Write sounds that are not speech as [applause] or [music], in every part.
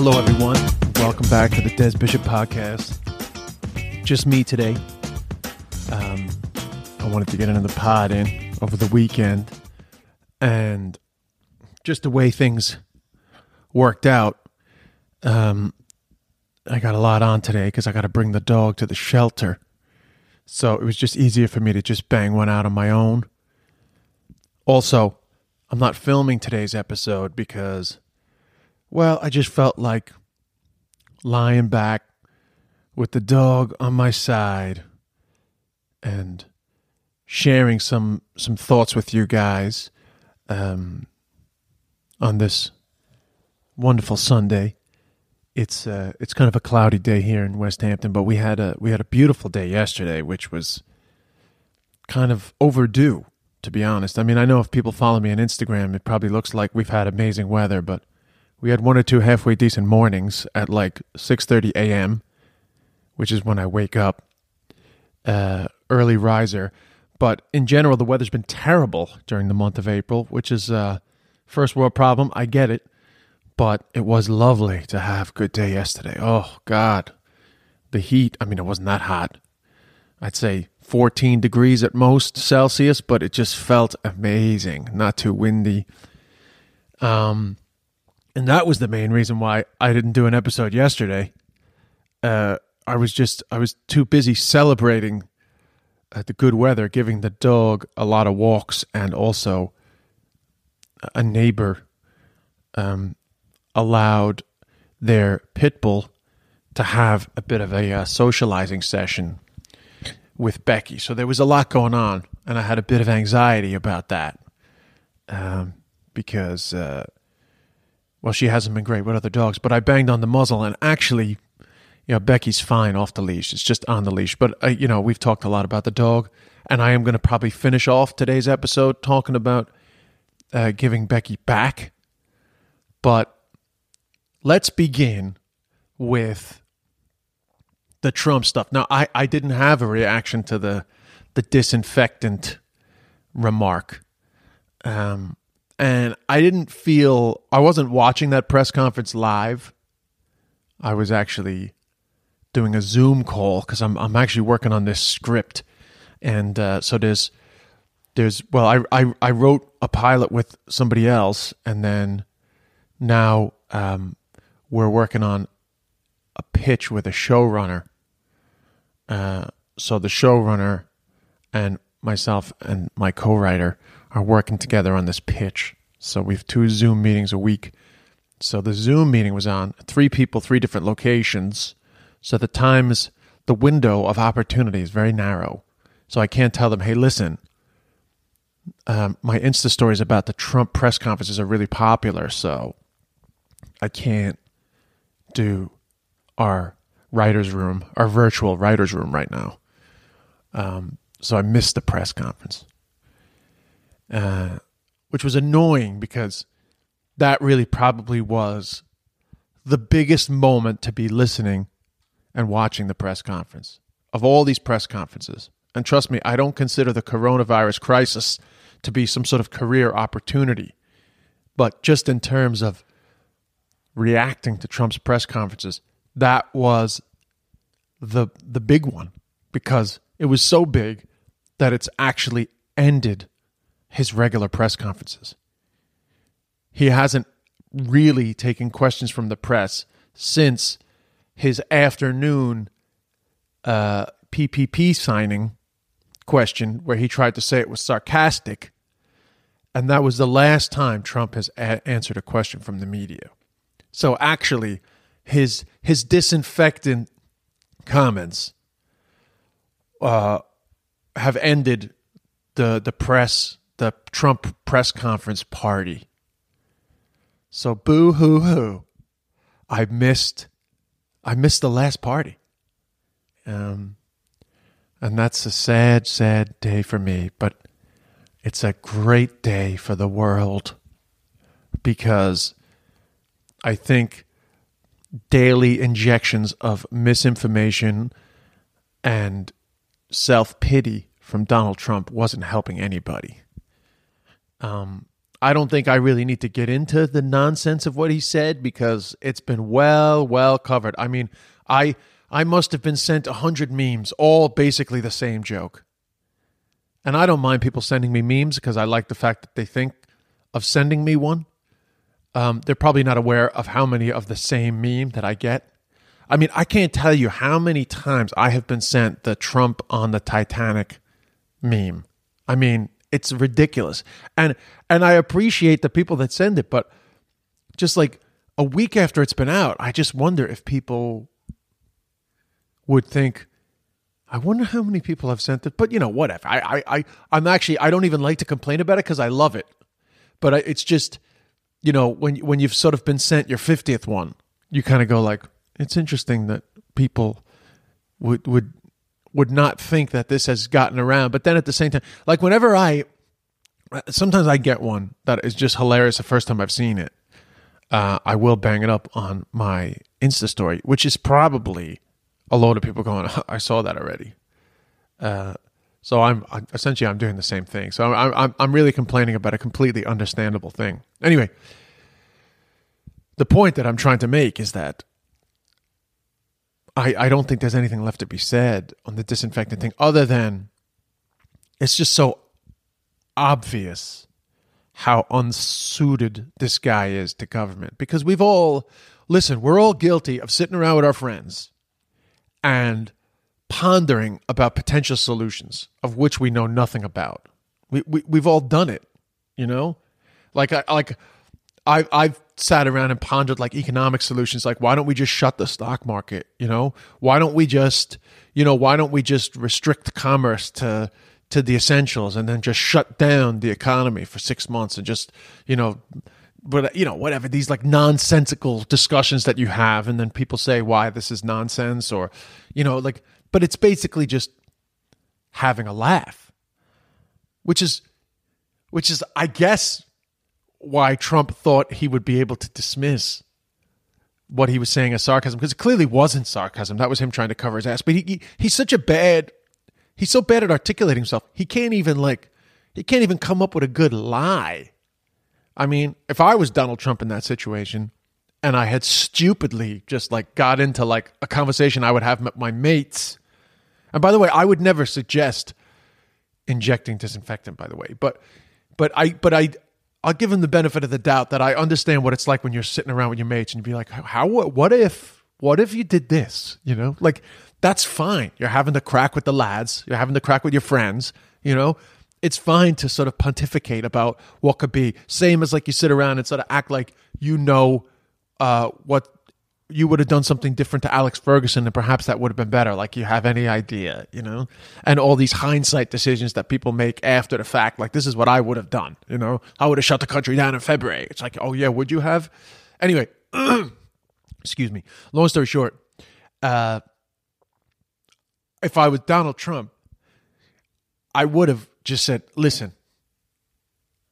Hello, everyone. Welcome back to the Des Bishop podcast. Just me today. Um, I wanted to get another pod in over the weekend, and just the way things worked out, um, I got a lot on today because I got to bring the dog to the shelter. So it was just easier for me to just bang one out on my own. Also, I'm not filming today's episode because well, I just felt like lying back with the dog on my side and sharing some some thoughts with you guys um, on this wonderful Sunday. It's uh, it's kind of a cloudy day here in Westhampton, but we had a we had a beautiful day yesterday, which was kind of overdue, to be honest. I mean, I know if people follow me on Instagram, it probably looks like we've had amazing weather, but we had one or two halfway decent mornings at like 6:30 a.m., which is when I wake up. Uh, early riser, but in general, the weather's been terrible during the month of April, which is a first world problem. I get it, but it was lovely to have good day yesterday. Oh God, the heat. I mean, it wasn't that hot. I'd say 14 degrees at most Celsius, but it just felt amazing. Not too windy. Um, and that was the main reason why I didn't do an episode yesterday. Uh, I was just I was too busy celebrating uh, the good weather, giving the dog a lot of walks, and also a neighbor um, allowed their pit bull to have a bit of a uh, socializing session with Becky. So there was a lot going on, and I had a bit of anxiety about that um, because, uh, well, she hasn't been great with other dogs. But I banged on the muzzle, and actually, you know, Becky's fine off the leash. It's just on the leash. But, uh, you know, we've talked a lot about the dog, and I am going to probably finish off today's episode talking about uh, giving Becky back. But let's begin with the Trump stuff. Now, I, I didn't have a reaction to the the disinfectant remark, um, and I didn't feel I wasn't watching that press conference live. I was actually doing a Zoom call because I'm I'm actually working on this script, and uh, so there's there's well I, I I wrote a pilot with somebody else, and then now um, we're working on a pitch with a showrunner. Uh, so the showrunner and myself and my co-writer are working together on this pitch. So we have two Zoom meetings a week. So the Zoom meeting was on three people, three different locations. So the times, the window of opportunity is very narrow. So I can't tell them, hey, listen, um, my Insta stories about the Trump press conferences are really popular, so I can't do our writer's room, our virtual writer's room right now. Um, so I missed the press conference, uh, which was annoying because that really probably was the biggest moment to be listening and watching the press conference of all these press conferences. And trust me, I don't consider the coronavirus crisis to be some sort of career opportunity, but just in terms of reacting to Trump's press conferences, that was the the big one because it was so big that it's actually ended his regular press conferences. He hasn't really taken questions from the press since his afternoon uh, PPP signing question, where he tried to say it was sarcastic. And that was the last time Trump has a- answered a question from the media. So actually, his his disinfectant comments uh, have ended the the press the Trump press conference party. So boo hoo hoo. I missed I missed the last party. Um and that's a sad, sad day for me, but it's a great day for the world because I think daily injections of misinformation and self pity from Donald Trump wasn't helping anybody. Um, I don't think I really need to get into the nonsense of what he said because it's been well, well covered. I mean, I I must have been sent a hundred memes, all basically the same joke. And I don't mind people sending me memes because I like the fact that they think of sending me one. Um, they're probably not aware of how many of the same meme that I get. I mean, I can't tell you how many times I have been sent the Trump on the Titanic meme. I mean, it's ridiculous. And and I appreciate the people that send it, but just like a week after it's been out, I just wonder if people would think, I wonder how many people have sent it. But you know, whatever. I I, I I'm actually I don't even like to complain about it because I love it. But I, it's just you know, when when you've sort of been sent your 50th one, you kind of go like, it's interesting that people would would would not think that this has gotten around. But then at the same time, like whenever I sometimes I get one that is just hilarious the first time I've seen it. Uh, I will bang it up on my Insta story, which is probably a load of people going, [laughs] I saw that already. Uh, so I'm essentially I'm doing the same thing. So I'm I'm I'm really complaining about a completely understandable thing. Anyway, the point that I'm trying to make is that I I don't think there's anything left to be said on the disinfectant thing other than it's just so obvious how unsuited this guy is to government because we've all listen, we're all guilty of sitting around with our friends and pondering about potential solutions of which we know nothing about. We, we we've all done it, you know? Like I like I I've sat around and pondered like economic solutions like why don't we just shut the stock market, you know? Why don't we just, you know, why don't we just restrict commerce to to the essentials and then just shut down the economy for 6 months and just, you know, but you know whatever these like nonsensical discussions that you have and then people say why this is nonsense or you know like but it's basically just having a laugh, which is, which is, I guess, why Trump thought he would be able to dismiss what he was saying as sarcasm because it clearly wasn't sarcasm. That was him trying to cover his ass. But he, he he's such a bad, he's so bad at articulating himself. He can't even like, he can't even come up with a good lie. I mean, if I was Donald Trump in that situation, and I had stupidly just like got into like a conversation I would have with my mates. And by the way, I would never suggest injecting disinfectant. By the way, but but I but I I'll give him the benefit of the doubt that I understand what it's like when you're sitting around with your mates and you'd be like, how what if what if you did this? You know, like that's fine. You're having the crack with the lads. You're having the crack with your friends. You know, it's fine to sort of pontificate about what could be. Same as like you sit around and sort of act like you know uh, what you would have done something different to Alex Ferguson, and perhaps that would have been better. Like you have any idea, you know? And all these hindsight decisions that people make after the fact, like this is what I would have done, you know? I would have shut the country down in February. It's like, oh yeah, would you have? Anyway, [clears throat] excuse me. Long story short, uh, if I was Donald Trump, I would have just said, listen,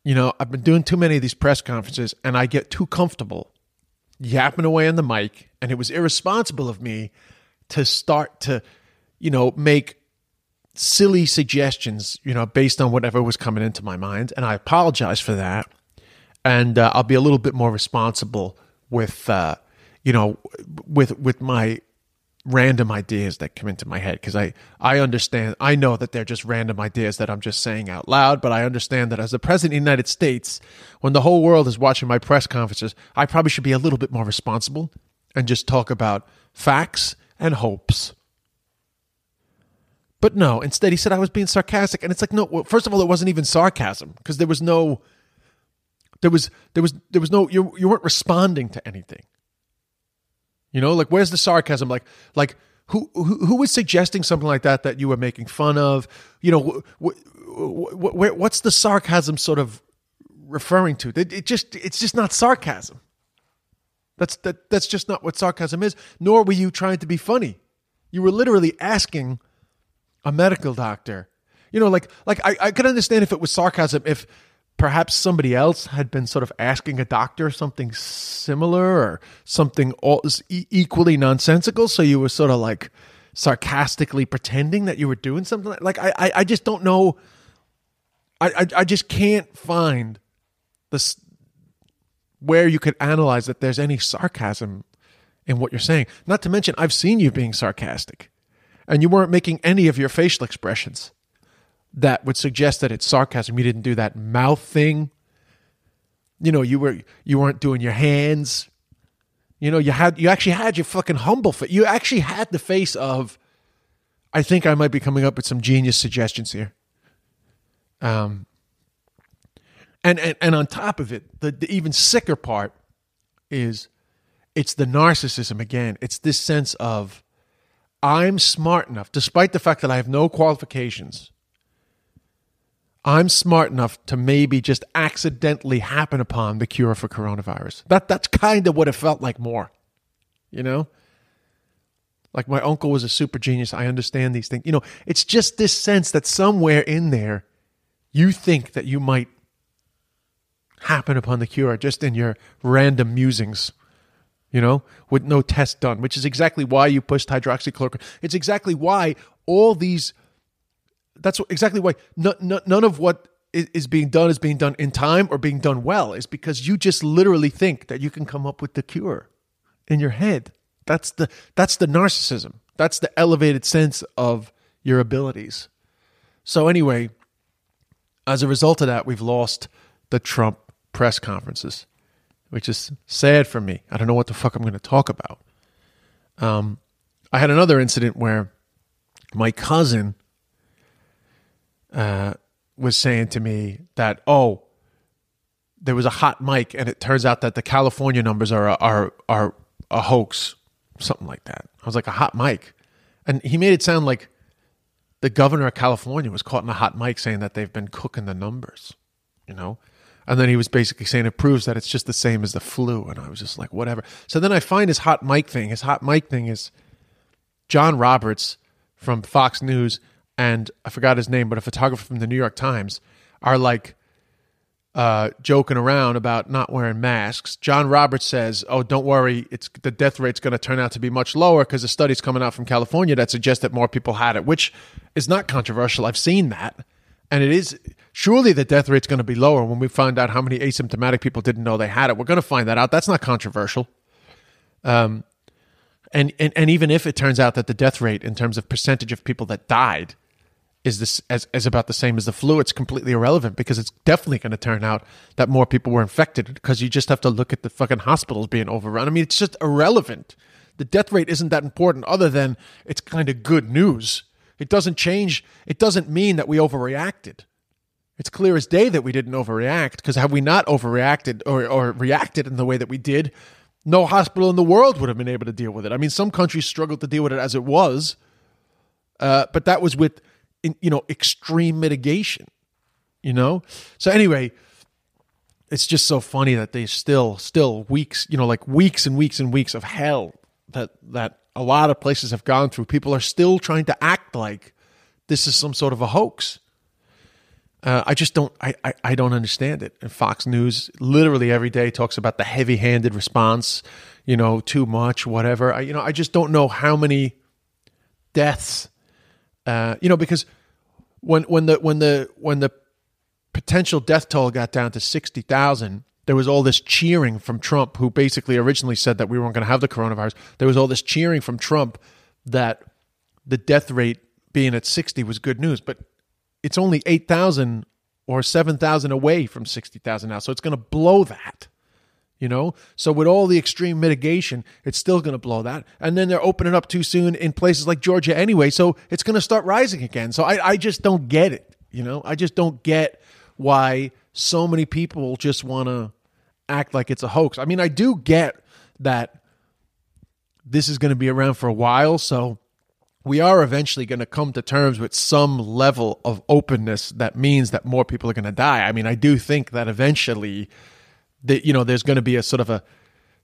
you know, I've been doing too many of these press conferences and I get too comfortable yapping away on the mic, and it was irresponsible of me to start to, you know, make silly suggestions, you know, based on whatever was coming into my mind. And I apologize for that. And uh, I'll be a little bit more responsible with, uh, you know, with with my random ideas that come into my head because I I understand I know that they're just random ideas that I'm just saying out loud but I understand that as the president of the United States when the whole world is watching my press conferences I probably should be a little bit more responsible and just talk about facts and hopes. But no instead he said I was being sarcastic and it's like no well, first of all it wasn't even sarcasm because there was no there was there was there was no you you weren't responding to anything you know, like where's the sarcasm? Like, like who, who who was suggesting something like that that you were making fun of? You know, wh- wh- wh- what's the sarcasm sort of referring to? It, it just it's just not sarcasm. That's that that's just not what sarcasm is. Nor were you trying to be funny. You were literally asking a medical doctor. You know, like like I, I could understand if it was sarcasm if perhaps somebody else had been sort of asking a doctor something similar or something all, equally nonsensical. So you were sort of like sarcastically pretending that you were doing something like, like I, I, I just don't know. I, I, I just can't find this where you could analyze that there's any sarcasm in what you're saying. Not to mention, I've seen you being sarcastic and you weren't making any of your facial expressions that would suggest that it's sarcasm. You didn't do that mouth thing. You know, you were you weren't doing your hands. You know, you had you actually had your fucking humble face. You actually had the face of I think I might be coming up with some genius suggestions here. Um and and, and on top of it, the, the even sicker part is it's the narcissism again. It's this sense of I'm smart enough, despite the fact that I have no qualifications I'm smart enough to maybe just accidentally happen upon the cure for coronavirus. That that's kind of what it felt like more. You know? Like my uncle was a super genius. I understand these things. You know, it's just this sense that somewhere in there you think that you might happen upon the cure just in your random musings you know, with no test done, which is exactly why you pushed hydroxychloroquine. It's exactly why all these that's exactly why none of what is being done is being done in time or being done well is because you just literally think that you can come up with the cure in your head. That's the that's the narcissism. That's the elevated sense of your abilities. So anyway, as a result of that, we've lost the Trump press conferences, which is sad for me. I don't know what the fuck I'm going to talk about. Um, I had another incident where my cousin uh, was saying to me that oh, there was a hot mic, and it turns out that the California numbers are are are a hoax, something like that. I was like a hot mic, and he made it sound like the governor of California was caught in a hot mic saying that they've been cooking the numbers, you know. And then he was basically saying it proves that it's just the same as the flu. And I was just like, whatever. So then I find his hot mic thing. His hot mic thing is John Roberts from Fox News and I forgot his name, but a photographer from the New York Times are like uh, joking around about not wearing masks. John Roberts says, "Oh, don't worry, it's the death rate's going to turn out to be much lower because the study's coming out from California that suggest that more people had it, which is not controversial. I've seen that, and it is surely the death rate's going to be lower when we find out how many asymptomatic people didn't know they had it. We're going to find that out. That's not controversial. Um, and, and and even if it turns out that the death rate in terms of percentage of people that died is this as, as about the same as the flu, it's completely irrelevant because it's definitely going to turn out that more people were infected because you just have to look at the fucking hospitals being overrun. I mean, it's just irrelevant. The death rate isn't that important other than it's kind of good news. It doesn't change, it doesn't mean that we overreacted. It's clear as day that we didn't overreact because had we not overreacted or, or reacted in the way that we did, no hospital in the world would have been able to deal with it. I mean, some countries struggled to deal with it as it was, uh, but that was with you know, extreme mitigation, you know? So anyway, it's just so funny that they still, still weeks, you know, like weeks and weeks and weeks of hell that, that a lot of places have gone through. People are still trying to act like this is some sort of a hoax. Uh, I just don't. I, I, I don't understand it. And Fox News literally every day talks about the heavy-handed response. You know, too much, whatever. I, you know, I just don't know how many deaths uh, you know, because when when the when the when the potential death toll got down to sixty thousand, there was all this cheering from Trump, who basically originally said that we weren't going to have the coronavirus. There was all this cheering from Trump that the death rate being at sixty was good news, but it's only eight thousand or seven thousand away from sixty thousand now, so it's going to blow that you know? So with all the extreme mitigation it's still going to blow that. And then they're opening up too soon in places like georgia anyway so it's going to start rising again. So I, I just don't get it you know? I just don't get why so many people just want to act like it's a hoax. I mean i do get that this is going to be around for a while so we are eventually going to come to terms with some level of openness that means that more people are going to die. I mean, I do think that eventually that you know there's going to be a sort of a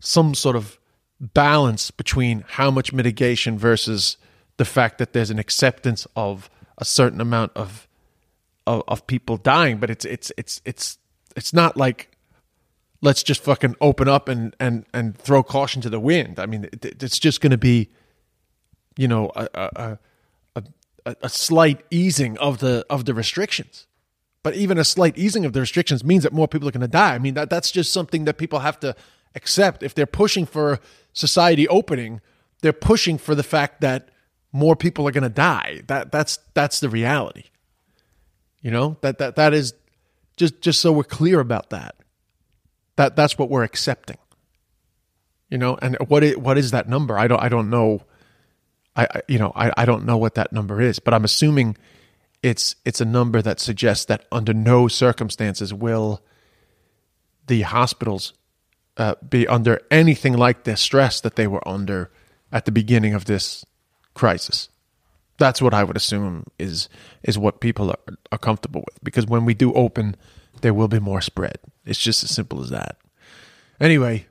some sort of balance between how much mitigation versus the fact that there's an acceptance of a certain amount of of, of people dying. But it's it's it's it's it's not like let's just fucking open up and and and throw caution to the wind. I mean it, it's just going to be you know a, a a a slight easing of the of the restrictions but even a slight easing of the restrictions means that more people are going to die. I mean that that's just something that people have to accept. If they're pushing for society opening they're pushing for the fact that more people are going to die. That that's that's the reality. You know that that that is just just so we're clear about that. That that's what we're accepting. You know and what is, what is that number? I don't i don't know. I, you know I, I don't know what that number is but i'm assuming it's it's a number that suggests that under no circumstances will the hospitals uh, be under anything like the stress that they were under at the beginning of this crisis. That's what I would assume is is what people are, are comfortable with because when we do open, there will be more spread. It's just as simple as that. Anyway,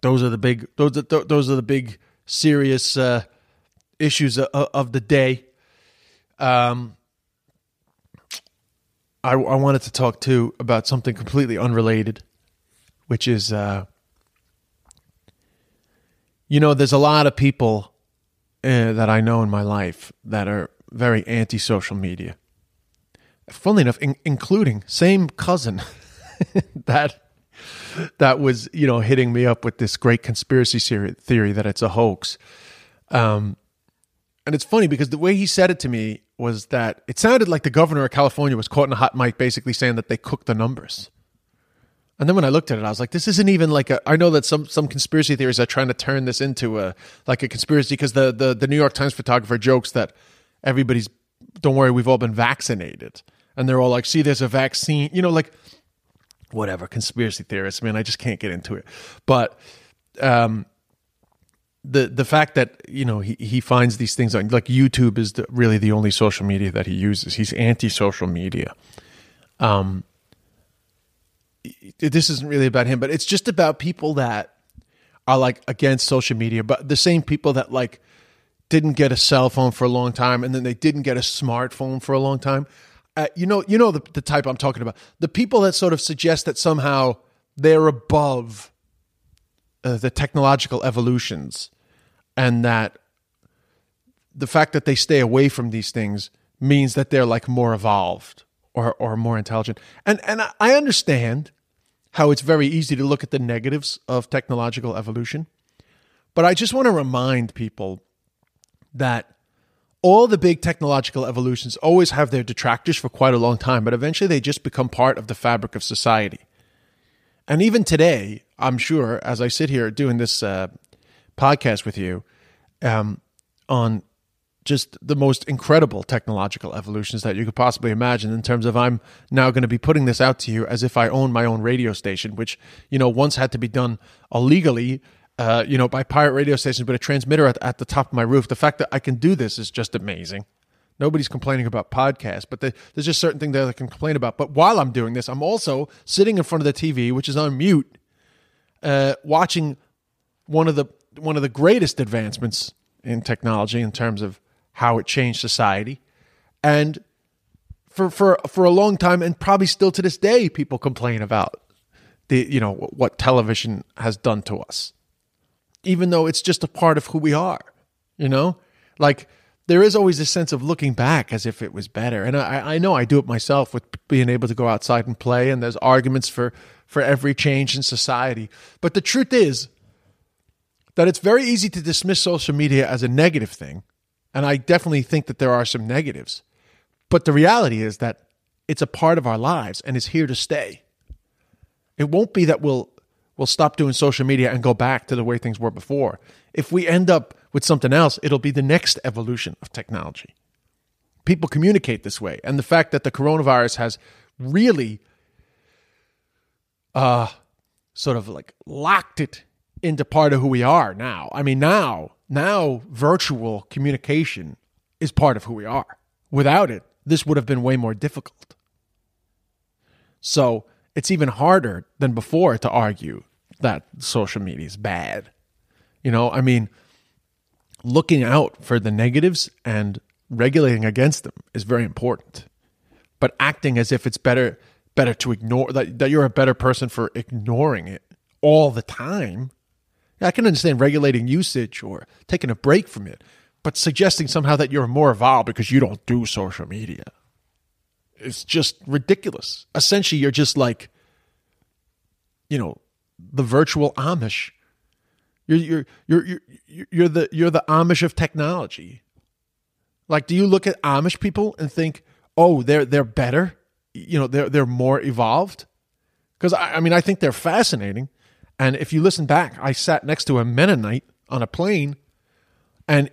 those are the big those are those are the big serious uh, issues of, of, the day. Um, I, I wanted to talk too about something completely unrelated which is, uh, you know, there's a lot of people uh, that I know in my life that are very anti social media. Funnily enough, in- including same cousin [laughs] that that was you know hitting me up with this great conspiracy theory that it's a hoax. Um, and it's funny because the way he said it to me was that it sounded like the governor of California was caught in a hot mic, basically saying that they cooked the numbers. And then when I looked at it, I was like, this isn't even like a. I know that some some conspiracy theories are trying to turn this into a like a conspiracy because the the the New York Times photographer jokes that everybody's don't worry, we've all been vaccinated, and they're all like, see, there's a vaccine, you know, like whatever conspiracy theorists. Man, I just can't get into it, but. um the the fact that you know he, he finds these things on like YouTube is the, really the only social media that he uses. He's anti social media. Um, this isn't really about him, but it's just about people that are like against social media, but the same people that like didn't get a cell phone for a long time and then they didn't get a smartphone for a long time. Uh, you know, you know the, the type I'm talking about. The people that sort of suggest that somehow they're above uh, the technological evolutions and that the fact that they stay away from these things means that they're like more evolved or or more intelligent. And and I understand how it's very easy to look at the negatives of technological evolution, but I just want to remind people that all the big technological evolutions always have their detractors for quite a long time, but eventually they just become part of the fabric of society. And even today, I'm sure, as I sit here doing this uh, podcast with you um, on just the most incredible technological evolutions that you could possibly imagine in terms of I'm now going to be putting this out to you as if I own my own radio station, which, you know, once had to be done illegally, uh, you know, by pirate radio stations, but a transmitter at, at the top of my roof. The fact that I can do this is just amazing. Nobody's complaining about podcasts, but the, there's just certain things that I can complain about. But while I'm doing this, I'm also sitting in front of the TV, which is on mute, uh, watching one of the one of the greatest advancements in technology in terms of how it changed society. And for for for a long time and probably still to this day people complain about the you know what television has done to us. Even though it's just a part of who we are, you know? Like there is always a sense of looking back as if it was better. And I, I know I do it myself with being able to go outside and play, and there's arguments for, for every change in society. But the truth is that it's very easy to dismiss social media as a negative thing and I definitely think that there are some negatives. But the reality is that it's a part of our lives and is here to stay. It won't be that we'll we'll stop doing social media and go back to the way things were before. If we end up with something else, it'll be the next evolution of technology. People communicate this way, and the fact that the coronavirus has really uh sort of like locked it into part of who we are now. I mean, now now virtual communication is part of who we are. Without it, this would have been way more difficult. So it's even harder than before to argue that social media is bad. You know, I mean, looking out for the negatives and regulating against them is very important. But acting as if it's better better to ignore that, that you're a better person for ignoring it all the time. I can understand regulating usage or taking a break from it, but suggesting somehow that you're more evolved because you don't do social media it's just ridiculous. Essentially, you're just like, you know, the virtual Amish. You're you're you're you're you're the you're the Amish of technology. Like, do you look at Amish people and think, oh, they're they're better? You know, they're they're more evolved? Because I, I mean, I think they're fascinating. And if you listen back, I sat next to a Mennonite on a plane, and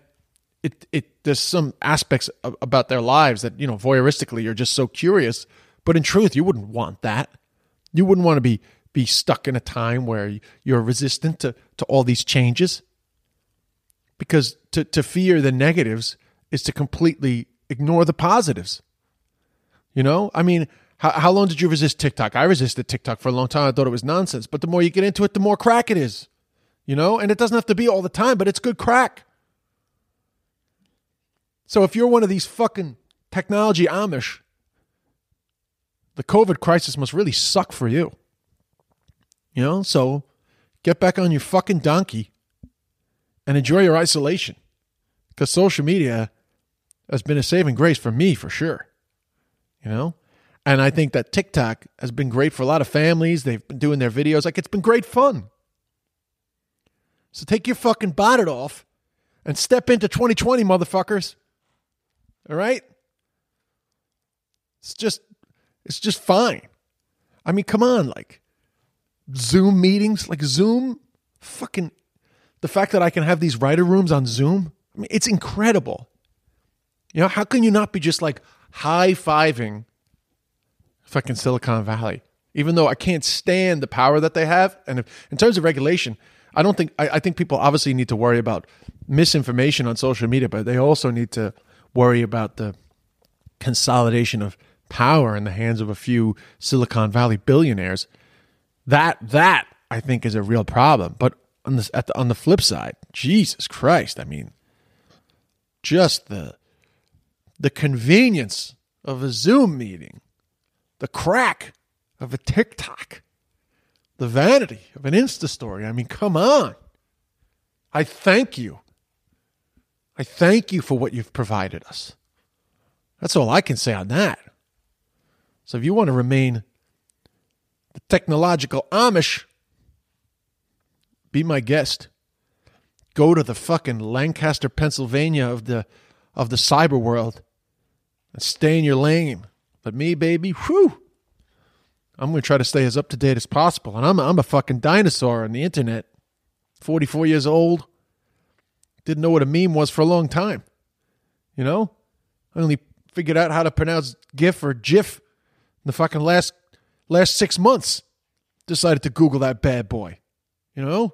it it there's some aspects of, about their lives that you know voyeuristically you're just so curious, but in truth, you wouldn't want that. You wouldn't want to be be stuck in a time where you're resistant to to all these changes. Because to to fear the negatives is to completely ignore the positives. You know, I mean, how, how long did you resist TikTok? I resisted TikTok for a long time. I thought it was nonsense. But the more you get into it, the more crack it is. You know, and it doesn't have to be all the time, but it's good crack. So if you're one of these fucking technology Amish, the COVID crisis must really suck for you. You know, so get back on your fucking donkey and enjoy your isolation. Because social media has been a saving grace for me for sure. You know? And I think that TikTok has been great for a lot of families. They've been doing their videos. Like it's been great fun. So take your fucking bonnet off and step into 2020, motherfuckers. All right? It's just it's just fine. I mean, come on, like Zoom meetings, like Zoom, fucking the fact that I can have these writer rooms on Zoom, I mean, it's incredible. You know, how can you not be just like high fiving fucking Silicon Valley? Even though I can't stand the power that they have. And if, in terms of regulation, I don't think, I, I think people obviously need to worry about misinformation on social media, but they also need to worry about the consolidation of power in the hands of a few Silicon Valley billionaires. That that I think is a real problem. But on the, the on the flip side, Jesus Christ, I mean, just the the convenience of a Zoom meeting, the crack of a TikTok, the vanity of an Insta story. I mean, come on. I thank you I thank you for what you've provided us. That's all I can say on that. So if you want to remain the technological Amish, be my guest. Go to the fucking Lancaster, Pennsylvania of the of the cyber world stay in your lane. But me, baby, whew, I'm going to try to stay as up to date as possible. And I'm I'm a fucking dinosaur on the internet. 44 years old didn't know what a meme was for a long time. You know, I only figured out how to pronounce GIF or GIF in the fucking last last six months. Decided to Google that bad boy. You know.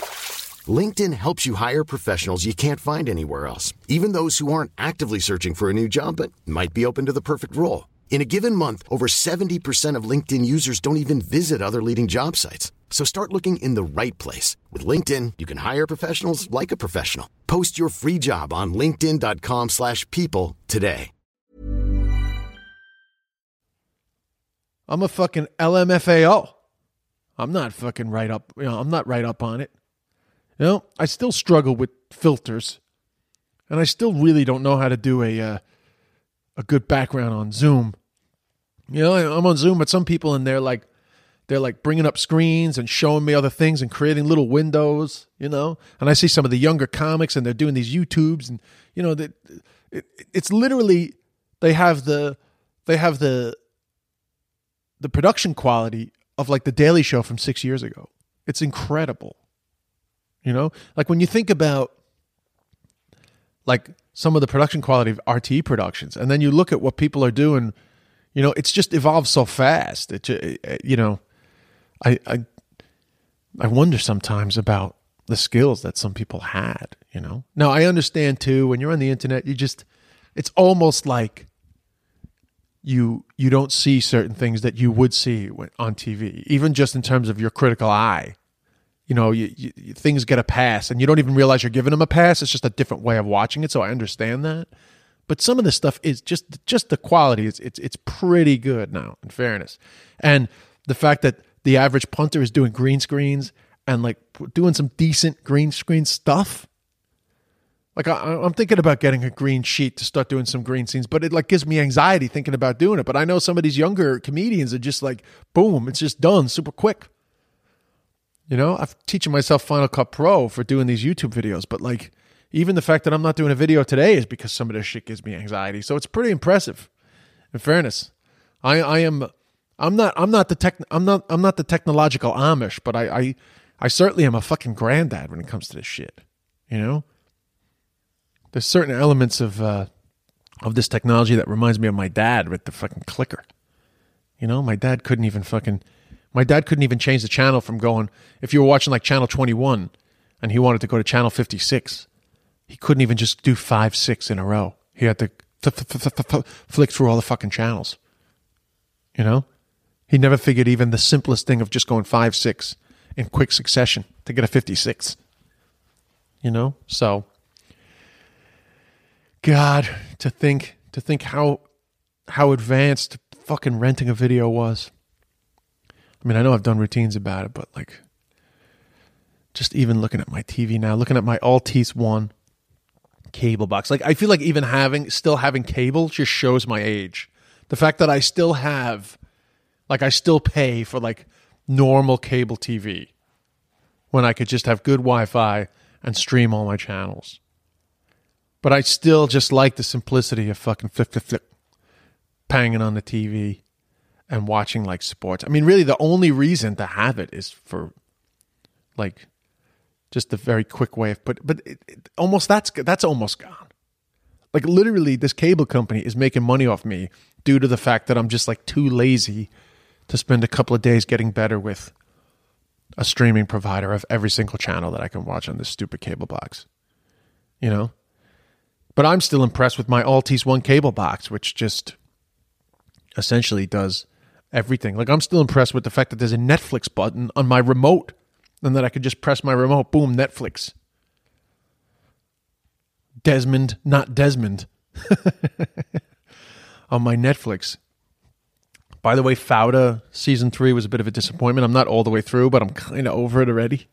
LinkedIn helps you hire professionals you can't find anywhere else, even those who aren't actively searching for a new job but might be open to the perfect role. In a given month, over 70% of LinkedIn users don't even visit other leading job sites. So start looking in the right place. With LinkedIn, you can hire professionals like a professional. Post your free job on linkedin.com slash people today. I'm a fucking LMFAO. I'm not fucking right up, you know, I'm not right up on it. You know, I still struggle with filters and I still really don't know how to do a uh, a good background on Zoom. You know, I'm on Zoom but some people, and they're like, they're like bringing up screens and showing me other things and creating little windows. You know, and I see some of the younger comics, and they're doing these YouTubes, and you know that it, it's literally they have the they have the the production quality of like the Daily Show from six years ago. It's incredible. You know, like when you think about like some of the production quality of RTE productions, and then you look at what people are doing. You know, it's just evolved so fast. It, you know, I, I, I wonder sometimes about the skills that some people had. You know, now I understand too. When you're on the internet, you just, it's almost like you you don't see certain things that you would see on TV, even just in terms of your critical eye. You know, you, you, things get a pass, and you don't even realize you're giving them a pass. It's just a different way of watching it. So I understand that, but some of this stuff is just just the quality. It's it's it's pretty good now. In fairness, and the fact that the average punter is doing green screens and like doing some decent green screen stuff like I, am thinking about getting a green sheet to start doing some green scenes, but it like gives me anxiety thinking about doing it. But I know some of these younger comedians are just like, boom, it's just done super quick. You know, I'm teaching myself Final Cut Pro for doing these YouTube videos, but like even the fact that I'm not doing a video today is because some of this shit gives me anxiety. So it's pretty impressive. In fairness, I I am I'm not I'm not the tech I'm not I'm not the technological Amish, but I I I certainly am a fucking granddad when it comes to this shit. You know there's certain elements of uh, of this technology that reminds me of my dad with the fucking clicker. You know, my dad couldn't even fucking my dad couldn't even change the channel from going if you were watching like channel 21 and he wanted to go to channel 56 he couldn't even just do 5 6 in a row. He had to flick through all the fucking channels you know? He never figured even the simplest thing of just going 5 6 in quick succession to get a 56 you know? So God, to think to think how how advanced fucking renting a video was. I mean, I know I've done routines about it, but like just even looking at my TV now, looking at my Altice One cable box. Like I feel like even having still having cable just shows my age. The fact that I still have like I still pay for like normal cable TV when I could just have good Wi-Fi and stream all my channels. But I still just like the simplicity of fucking flip, flip, flip, panging on the TV and watching like sports. I mean, really, the only reason to have it is for like just a very quick way of put. But it, it, almost that's that's almost gone. Like literally, this cable company is making money off me due to the fact that I'm just like too lazy to spend a couple of days getting better with a streaming provider of every single channel that I can watch on this stupid cable box. You know? But I'm still impressed with my Altice One cable box, which just essentially does everything. Like I'm still impressed with the fact that there's a Netflix button on my remote and that I could just press my remote, boom, Netflix. Desmond, not Desmond. [laughs] on my Netflix. By the way, Fauda season three was a bit of a disappointment. I'm not all the way through, but I'm kind of over it already.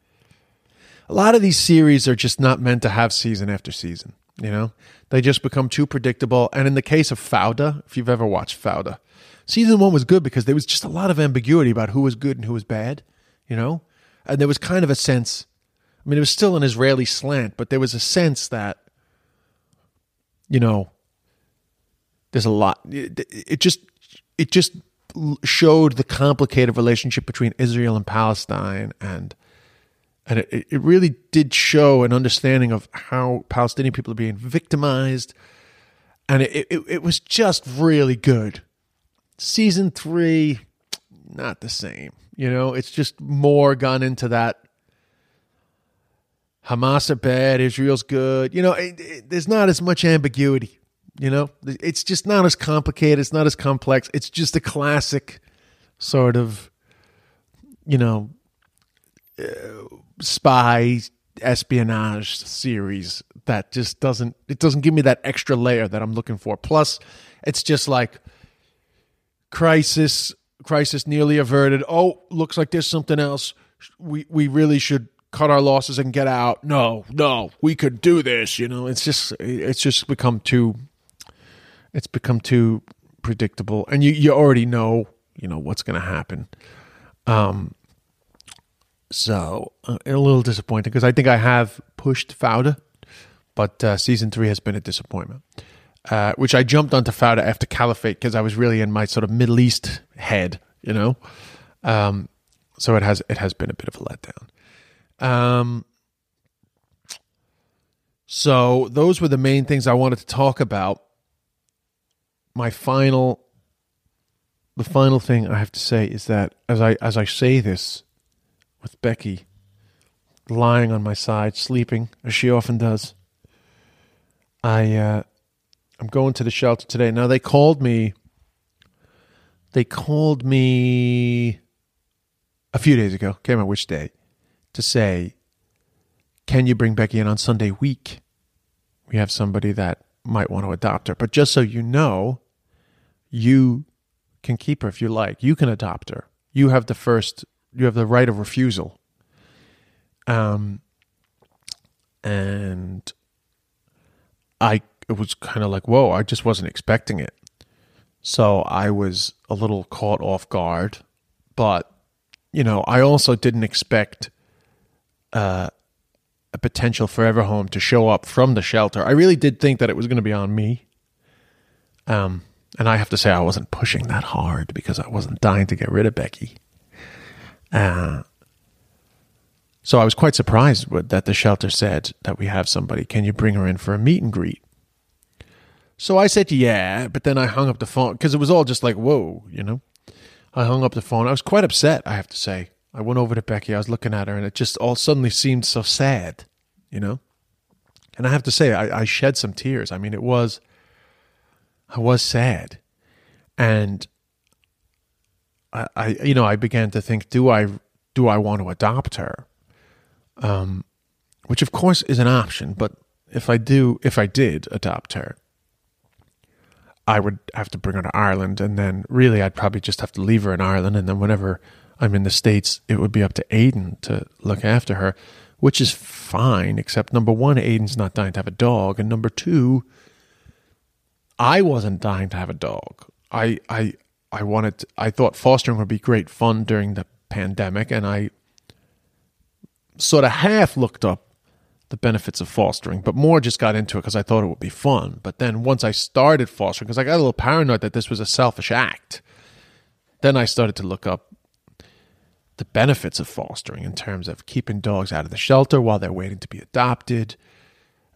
A lot of these series are just not meant to have season after season. You know, they just become too predictable. And in the case of Fauda, if you've ever watched Fauda, season one was good because there was just a lot of ambiguity about who was good and who was bad. You know, and there was kind of a sense. I mean, it was still an Israeli slant, but there was a sense that, you know, there's a lot. It, just, it just showed the complicated relationship between Israel and Palestine and and it, it really did show an understanding of how Palestinian people are being victimized. And it, it, it was just really good. Season three, not the same. You know, it's just more gone into that Hamas are bad, Israel's good. You know, it, it, there's not as much ambiguity. You know, it's just not as complicated. It's not as complex. It's just a classic sort of, you know, uh, spy espionage series that just doesn't it doesn't give me that extra layer that I'm looking for. Plus, it's just like crisis crisis nearly averted. Oh, looks like there's something else. We we really should cut our losses and get out. No, no, we could do this. You know, it's just it's just become too it's become too predictable, and you you already know you know what's going to happen. Um, so uh, a little disappointing because I think I have pushed Fauda, but uh, season three has been a disappointment. Uh, which I jumped onto Fauda after Caliphate because I was really in my sort of Middle East head, you know. Um, so it has it has been a bit of a letdown. Um, so those were the main things I wanted to talk about. My final the final thing I have to say is that as I as I say this with Becky lying on my side, sleeping, as she often does, I uh, I'm going to the shelter today. Now they called me they called me a few days ago, can't remember which day, to say, Can you bring Becky in on Sunday week? We have somebody that might want to adopt her. But just so you know, you can keep her if you like. You can adopt her. You have the first you have the right of refusal. Um and I it was kind of like, whoa, I just wasn't expecting it. So I was a little caught off guard, but you know, I also didn't expect uh, a potential forever home to show up from the shelter. I really did think that it was going to be on me. Um, and I have to say, I wasn't pushing that hard because I wasn't dying to get rid of Becky. Uh, so I was quite surprised that the shelter said that we have somebody. Can you bring her in for a meet and greet? So I said, yeah, but then I hung up the phone because it was all just like, whoa, you know? I hung up the phone. I was quite upset, I have to say. I went over to Becky. I was looking at her, and it just all suddenly seemed so sad, you know? And I have to say, I, I shed some tears. I mean, it was, I was sad. And I, I, you know, I began to think, do I, do I want to adopt her? Um, which of course is an option, but if I do, if I did adopt her, I would have to bring her to Ireland, and then really I'd probably just have to leave her in Ireland, and then whenever I'm in the States, it would be up to Aiden to look after her, which is fine, except number one, Aiden's not dying to have a dog, and number two, I wasn't dying to have a dog. I I I wanted to, I thought fostering would be great fun during the pandemic, and I sort of half looked up the benefits of fostering, but more just got into it because I thought it would be fun. But then once I started fostering, because I got a little paranoid that this was a selfish act, then I started to look up the benefits of fostering in terms of keeping dogs out of the shelter while they're waiting to be adopted.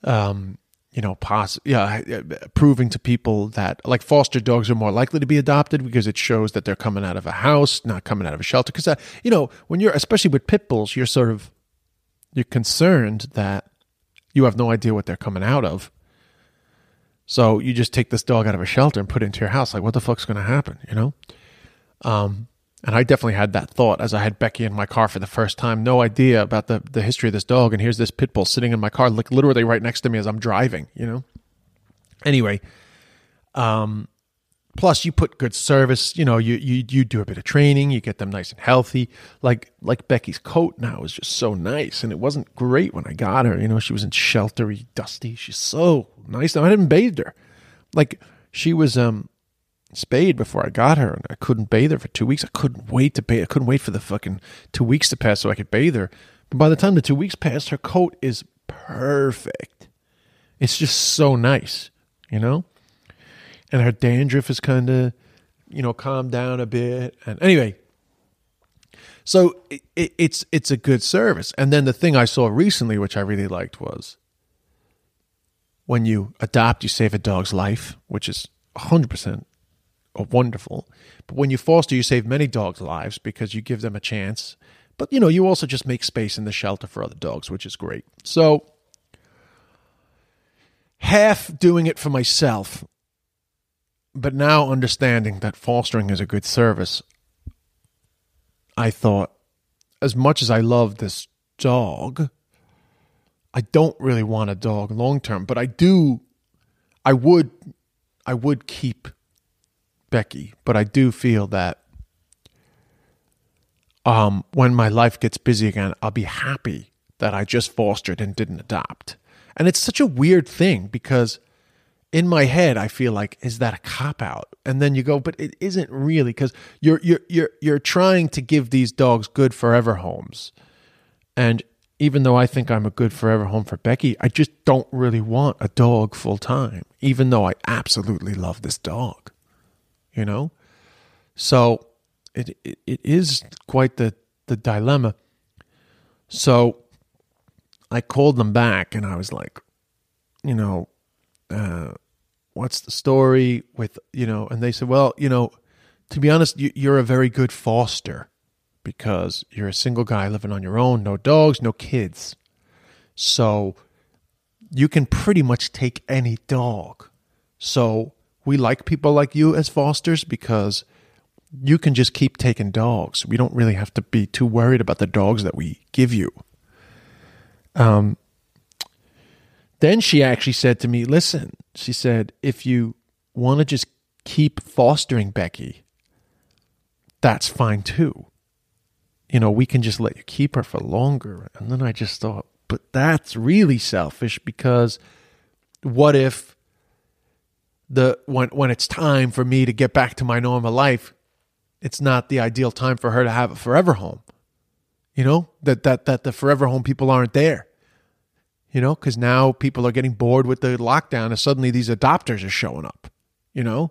Um, you know, poss- yeah, proving to people that like foster dogs are more likely to be adopted because it shows that they're coming out of a house, not coming out of a shelter. Because uh, you know, when you're especially with pit bulls, you're sort of you're concerned that you have no idea what they're coming out of. So you just take this dog out of a shelter and put it into your house. Like, what the fuck's going to happen? You know? Um, and I definitely had that thought as I had Becky in my car for the first time. No idea about the, the history of this dog. And here's this pit bull sitting in my car, like literally right next to me as I'm driving, you know? Anyway, um, plus you put good service you know you, you you do a bit of training you get them nice and healthy. Like like becky's coat now is just so nice and it wasn't great when i got her you know she was in sheltery dusty she's so nice now. I didn't bathe her. Like she was um spayed before i got her and i couldn't bathe her for two weeks. I couldn't wait to bathe i couldn't wait for the fucking two weeks to pass so i could bathe her. But by the time the two weeks passed her coat is perfect. It's just so nice you know and her dandruff is kind of, you know, calmed down a bit. And anyway, so it, it, it's it's a good service. And then the thing I saw recently, which I really liked, was when you adopt, you save a dog's life, which is hundred percent wonderful. But when you foster, you save many dogs' lives because you give them a chance. But you know, you also just make space in the shelter for other dogs, which is great. So half doing it for myself but now understanding that fostering is a good service, I thought, as much as I love this dog, I don't really want a dog long term, but I do, I would, I would keep Becky, but I do feel that um, when my life gets busy again, I'll be happy that I just fostered and didn't adopt. And it's such a weird thing because in my head I feel like is that a cop out? And then you go, but it isn't really because you're you're you're you're trying to give these dogs good forever homes. And even though I think I'm a good forever home for Becky, I just don't really want a dog full time, even though I absolutely love this dog. You know? So it, it, it is quite the, the dilemma. So I called them back and I was like, you know, uh, what's the story with, you know, and they said, well, you know, to be honest, you, you're a very good foster because you're a single guy living on your own, no dogs, no kids. So you can pretty much take any dog. So we like people like you as fosters because you can just keep taking dogs. We don't really have to be too worried about the dogs that we give you. Um, then she actually said to me, Listen, she said, if you want to just keep fostering Becky, that's fine too you know, we can just let you keep her for longer. And then I just thought, but that's really selfish because what if the when when it's time for me to get back to my normal life, it's not the ideal time for her to have a forever home. You know, that that that the forever home people aren't there. You know, because now people are getting bored with the lockdown and suddenly these adopters are showing up, you know?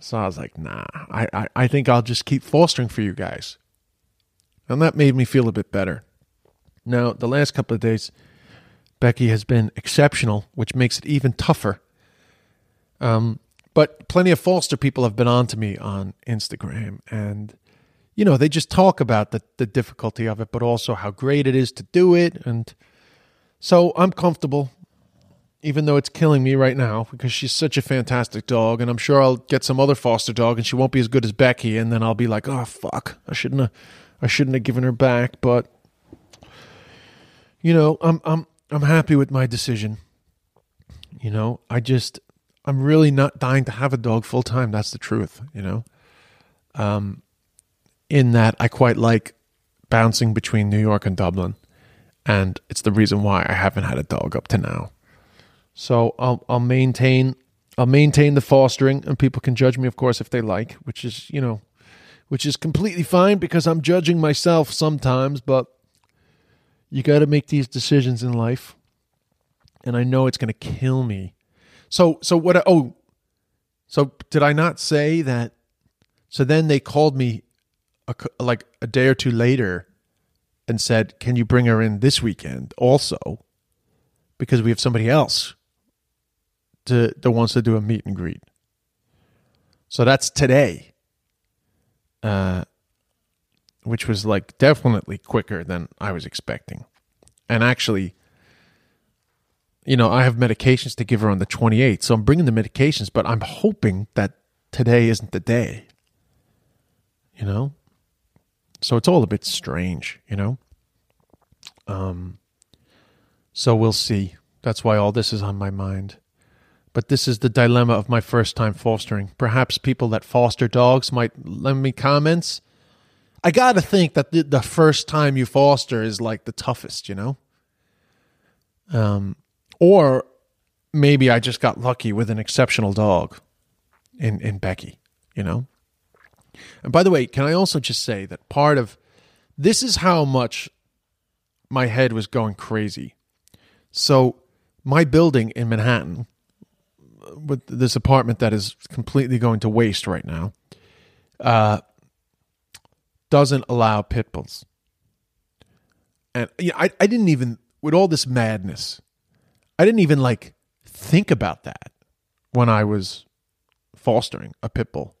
So I was like, nah, I, I, I think I'll just keep fostering for you guys. And that made me feel a bit better. Now, the last couple of days, Becky has been exceptional, which makes it even tougher. Um, but plenty of foster people have been on to me on Instagram, and you know they just talk about the the difficulty of it, but also how great it is to do it. And so I'm comfortable, even though it's killing me right now because she's such a fantastic dog, and I'm sure I'll get some other foster dog, and she won't be as good as Becky, and then I'll be like, oh fuck, I shouldn't have I shouldn't have given her back, but you know, I'm I'm I'm happy with my decision. You know, I just I'm really not dying to have a dog full time. That's the truth, you know. Um in that I quite like bouncing between New York and Dublin, and it's the reason why I haven't had a dog up to now. So I'll I'll maintain I'll maintain the fostering, and people can judge me, of course, if they like, which is you know which is completely fine because I'm judging myself sometimes, but you got to make these decisions in life. And I know it's going to kill me. So, so what? Oh, so did I not say that? So then they called me a, like a day or two later and said, Can you bring her in this weekend also? Because we have somebody else to, that wants to do a meet and greet. So that's today uh, which was like definitely quicker than I was expecting. And actually, you know, I have medications to give her on the 28th, so I'm bringing the medications, but I'm hoping that today isn't the day. You know? So it's all a bit strange, you know? Um so we'll see. That's why all this is on my mind. But this is the dilemma of my first time fostering. Perhaps people that foster dogs might lend me comments. I got to think that the, the, first time you foster is like the toughest, you know? Um, or maybe I just got lucky with an exceptional dog in, in Becky, you know? And by the way, can I also just say that part of this is how much my head was going crazy. So, my building in Manhattan with this apartment that is completely going to waste right now uh, doesn't allow pit bulls. And you know, I, I didn't even, with all this madness, I didn't even like think about that when I was fostering a pit bull.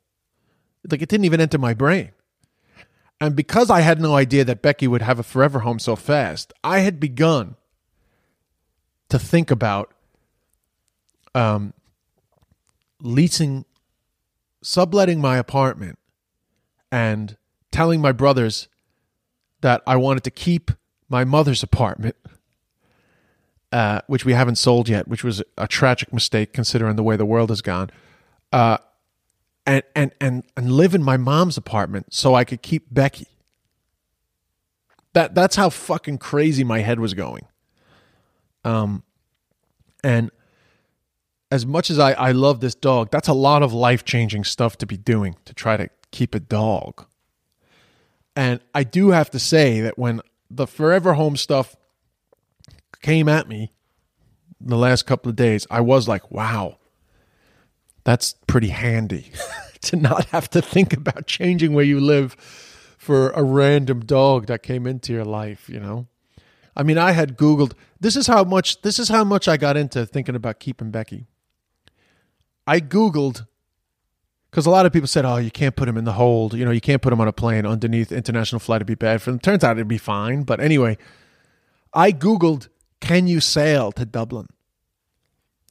Like it didn't even enter my brain. And because I had no idea that Becky would have a forever home so fast, I had begun to think about um, leasing, subletting my apartment and telling my brothers that I wanted to keep my mother's apartment, uh, which we haven't sold yet, which was a tragic mistake considering the way the world has gone. Uh, and, and, and, and live in my mom's apartment so I could keep Becky. That that's how fucking crazy my head was going. Um, and as much as I, I love this dog, that's a lot of life changing stuff to be doing to try to keep a dog. And I do have to say that when the forever home stuff came at me the last couple of days, I was like, wow, that's pretty handy [laughs] to not have to think about changing where you live for a random dog that came into your life, you know? I mean, I had Googled this is how much this is how much I got into thinking about keeping Becky. I Googled because a lot of people said, "Oh, you can't put him in the hold. You know, you can't put him on a plane underneath international flight. It'd be bad for him." Turns out it'd be fine. But anyway, I Googled, "Can you sail to Dublin?"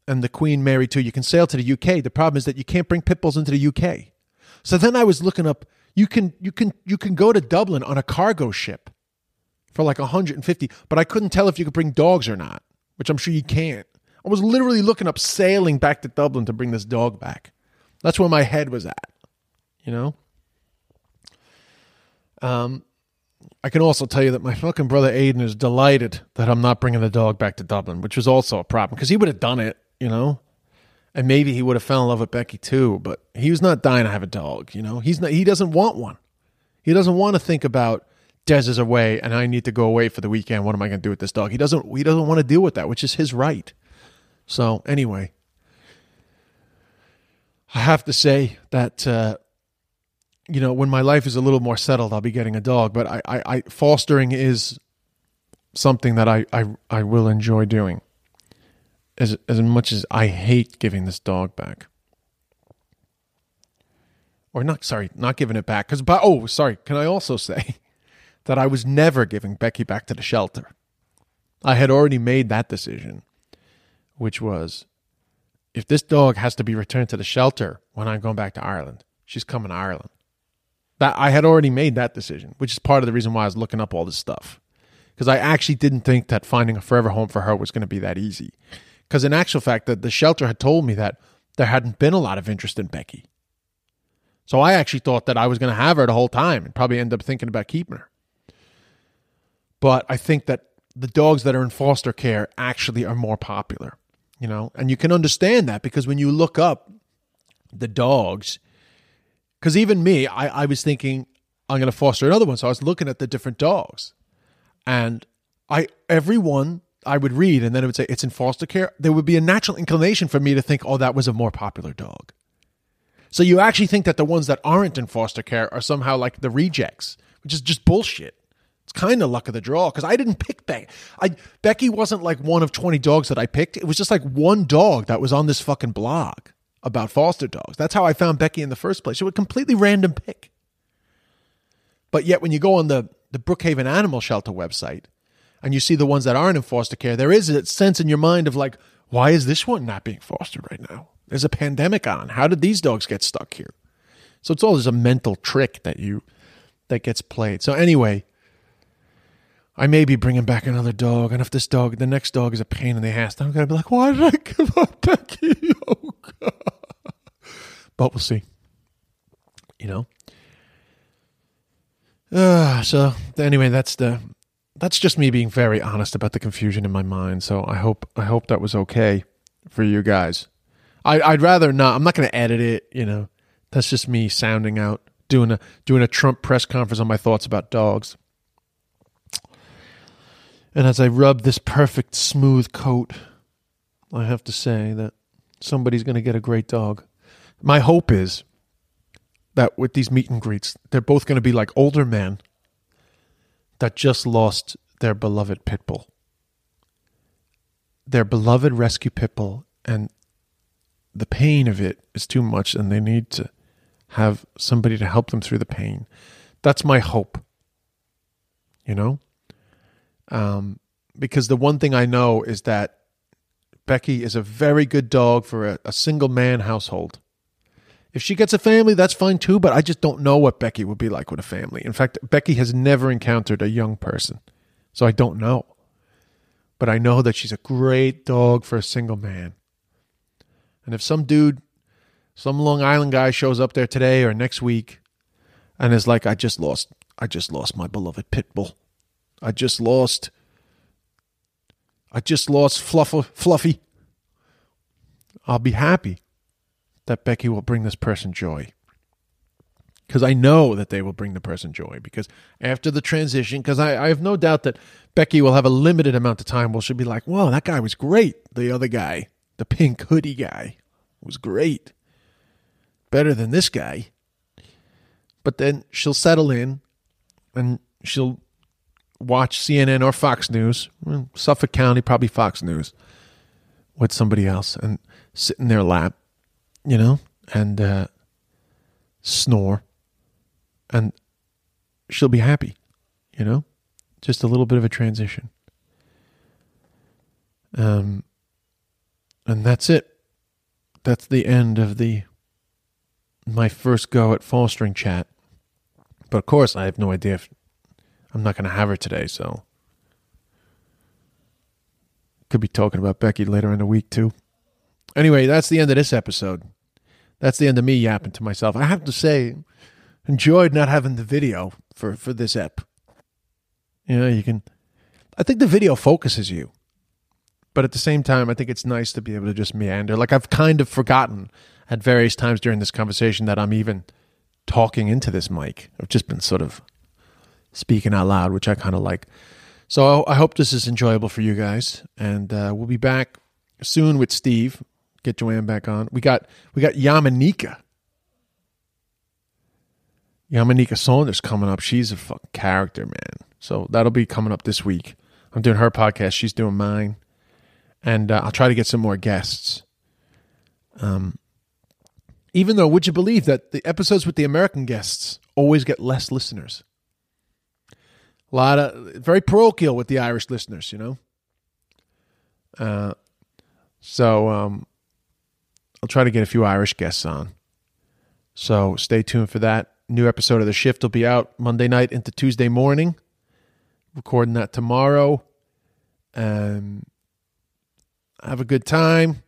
And the Queen Mary 2. You can sail to the UK. The problem is that you can't bring pit bulls into the UK. So then I was looking up. You can you can you can go to Dublin on a cargo ship for like 150, but I couldn't tell if you could bring dogs or not, which I'm sure you can't. I was literally looking up sailing back to Dublin to bring this dog back. That's where my head was at, you know? Um, I can also tell you that my fucking brother Aiden is delighted that I'm not bringing the dog back to Dublin, which was also a problem because he would have done it, you know? And maybe he would have fell in love with Becky too, but he was not dying to have a dog, you know? He's not, he doesn't want one. He doesn't want to think about Des is away and I need to go away for the weekend. What am I going to do with this dog? He doesn't he doesn't want to deal with that, which is his right. So anyway, I have to say that uh, you know when my life is a little more settled, I'll be getting a dog. But I, I, I fostering is something that I, I I will enjoy doing. As as much as I hate giving this dog back, or not sorry, not giving it back because but oh sorry, can I also say [laughs] that I was never giving Becky back to the shelter. I had already made that decision which was if this dog has to be returned to the shelter when I'm going back to Ireland, she's coming to Ireland. That I had already made that decision, which is part of the reason why I was looking up all this stuff. Because I actually didn't think that finding a forever home for her was going to be that easy. Because in actual fact, that the shelter had told me that there hadn't been a lot of interest in Becky. So I actually thought that I was going to have her the whole time and probably end up thinking about keeping her. But I think that the dogs that are in foster care actually are more popular you know, and you can understand that because when you look up the dogs, because even me, I, I was thinking I'm going to foster another one. So I was looking at the different dogs, and I every one I would read, and then it would say it's in foster care. There would be a natural inclination for me to think, oh, that was a more popular dog. So you actually think that the ones that aren't in foster care are somehow like the rejects, which is just bullshit It's kind of luck of the draw because I didn't pick Becky. I Becky wasn't like one of 20 dogs that I picked. It was just like one dog that was on this fucking blog about foster dogs. That's how I found Becky in the first place. It was a completely random pick. But yet when you go on the the Brookhaven Animal Shelter website and you see the ones that aren't in foster care, there is a sense in your mind of like, why is this one not being fostered right now? There's a pandemic on. How did these dogs get stuck here? So it's always a mental trick that you that gets played. So anyway, I may be bringing back another dog, and if this dog, the next dog is a pain in the ass, then I'm gonna be like, why did I give up Becky? But we'll see. You know. Uh, so anyway, that's the that's just me being very honest about the confusion in my mind. So I hope I hope that was okay for you guys. I, I'd rather not. I'm not going to edit it. You know, that's just me sounding out, doing a doing a Trump press conference on my thoughts about dogs. And as I rub this perfect smooth coat, I have to say that somebody's going to get a great dog. My hope is that with these meet and greets, they're both going to be like older men that just lost their beloved pit bull. Their beloved rescue pit bull, and the pain of it is too much, and they need to have somebody to help them through the pain. That's my hope. You know? Um, because the one thing I know is that Becky is a very good dog for a, a single man household. If she gets a family, that's fine too, but I just don't know what Becky would be like with a family. In fact, Becky has never encountered a young person, so I don't know. But I know that she's a great dog for a single man. And if some dude, some Long Island guy shows up there today or next week and is like, I just lost, I just lost my beloved pit bull. I just lost. I just lost Fluffy. Fluffy. I'll be happy that Becky will bring this person joy. Because I know that they will bring the person joy. Because after the transition, because I, I have no doubt that Becky will have a limited amount of time where she'll be like, whoa, that guy was great. The other guy, the pink hoodie guy, was great. Better than this guy. But then she'll settle in and she'll watch CNN or Fox News, Suffolk County, probably Fox News, with somebody else and sit in their lap, you know, and uh, snore. And she'll be happy, you know, just a little bit of a transition. Um, and that's it. That's the end of the my first go at fostering chat. But of course, I have no idea if I'm not going to have her today, so could be talking about Becky later in the week too. Anyway, that's the end of this episode. That's the end of me yapping to myself. I have to say, enjoyed not having the video for for this ep. You know, you can. I think the video focuses you, but at the same time, I think it's nice to be able to just meander. Like I've kind of forgotten at various times during this conversation that I'm even talking into this mic. I've just been sort of speaking out loud, which I kind of like. So I hope this is enjoyable for you guys, and uh, we'll be back soon with Steve. Get Joanne back on. We got we got Yamaneika. Yamaneika Saunders coming up. She's a fucking character, man. So that'll be coming up this week. I'm doing her podcast. She's doing mine, and uh, I'll try to get some more guests. Um, even though, would you believe that the episodes with the American guests always get less listeners? A lot of very parochial with the Irish listeners, you know. Uh, so um, I'll try to get a few Irish guests on. So stay tuned for that. New episode of The Shift will be out Monday night into Tuesday morning. Recording that tomorrow. Um, have a good time.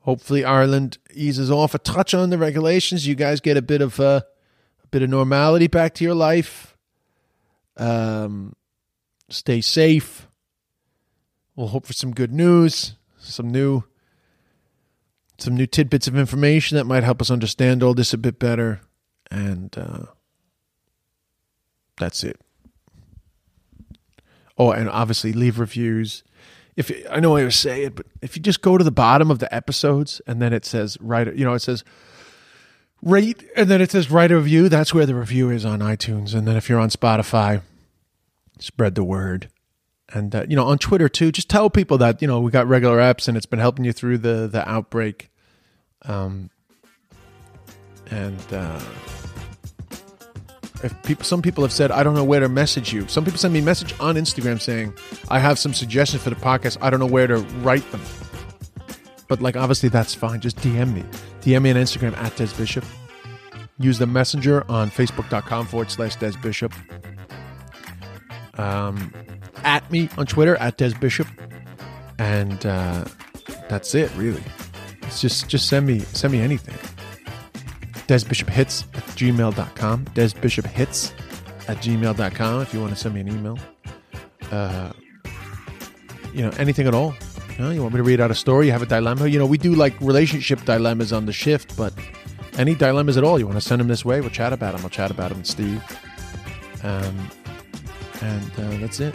Hopefully Ireland eases off a touch on the regulations. You guys get a bit of uh, a bit of normality back to your life. Um, stay safe. We'll hope for some good news, some new some new tidbits of information that might help us understand all this a bit better. And uh, that's it. Oh, and obviously leave reviews. If I know I was say it, but if you just go to the bottom of the episodes and then it says write, you know, it says rate, and then it says write a review. That's where the review is on iTunes. And then if you're on Spotify, spread the word. And uh, you know, on Twitter too, just tell people that you know we got regular apps and it's been helping you through the the outbreak. Um, and uh, if people, some people have said, I don't know where to message you. Some people send me a message on Instagram saying, I have some suggestions for the podcast. I don't know where to write them. But like, obviously, that's fine. Just DM me. DM me on Instagram at Des Bishop. Use the messenger on facebook.com forward slash Des Bishop. Um, at me on Twitter at Des Bishop. And uh, that's it, really. It's just just send me send me anything. DesBishopHits at gmail.com. DesBishopHits at gmail.com if you want to send me an email. Uh, you know, anything at all. You, know, you want me to read out a story? You have a dilemma? You know, we do like relationship dilemmas on the shift, but any dilemmas at all, you want to send them this way? We'll chat about them. I'll chat about them with Steve. Um, and uh, that's it.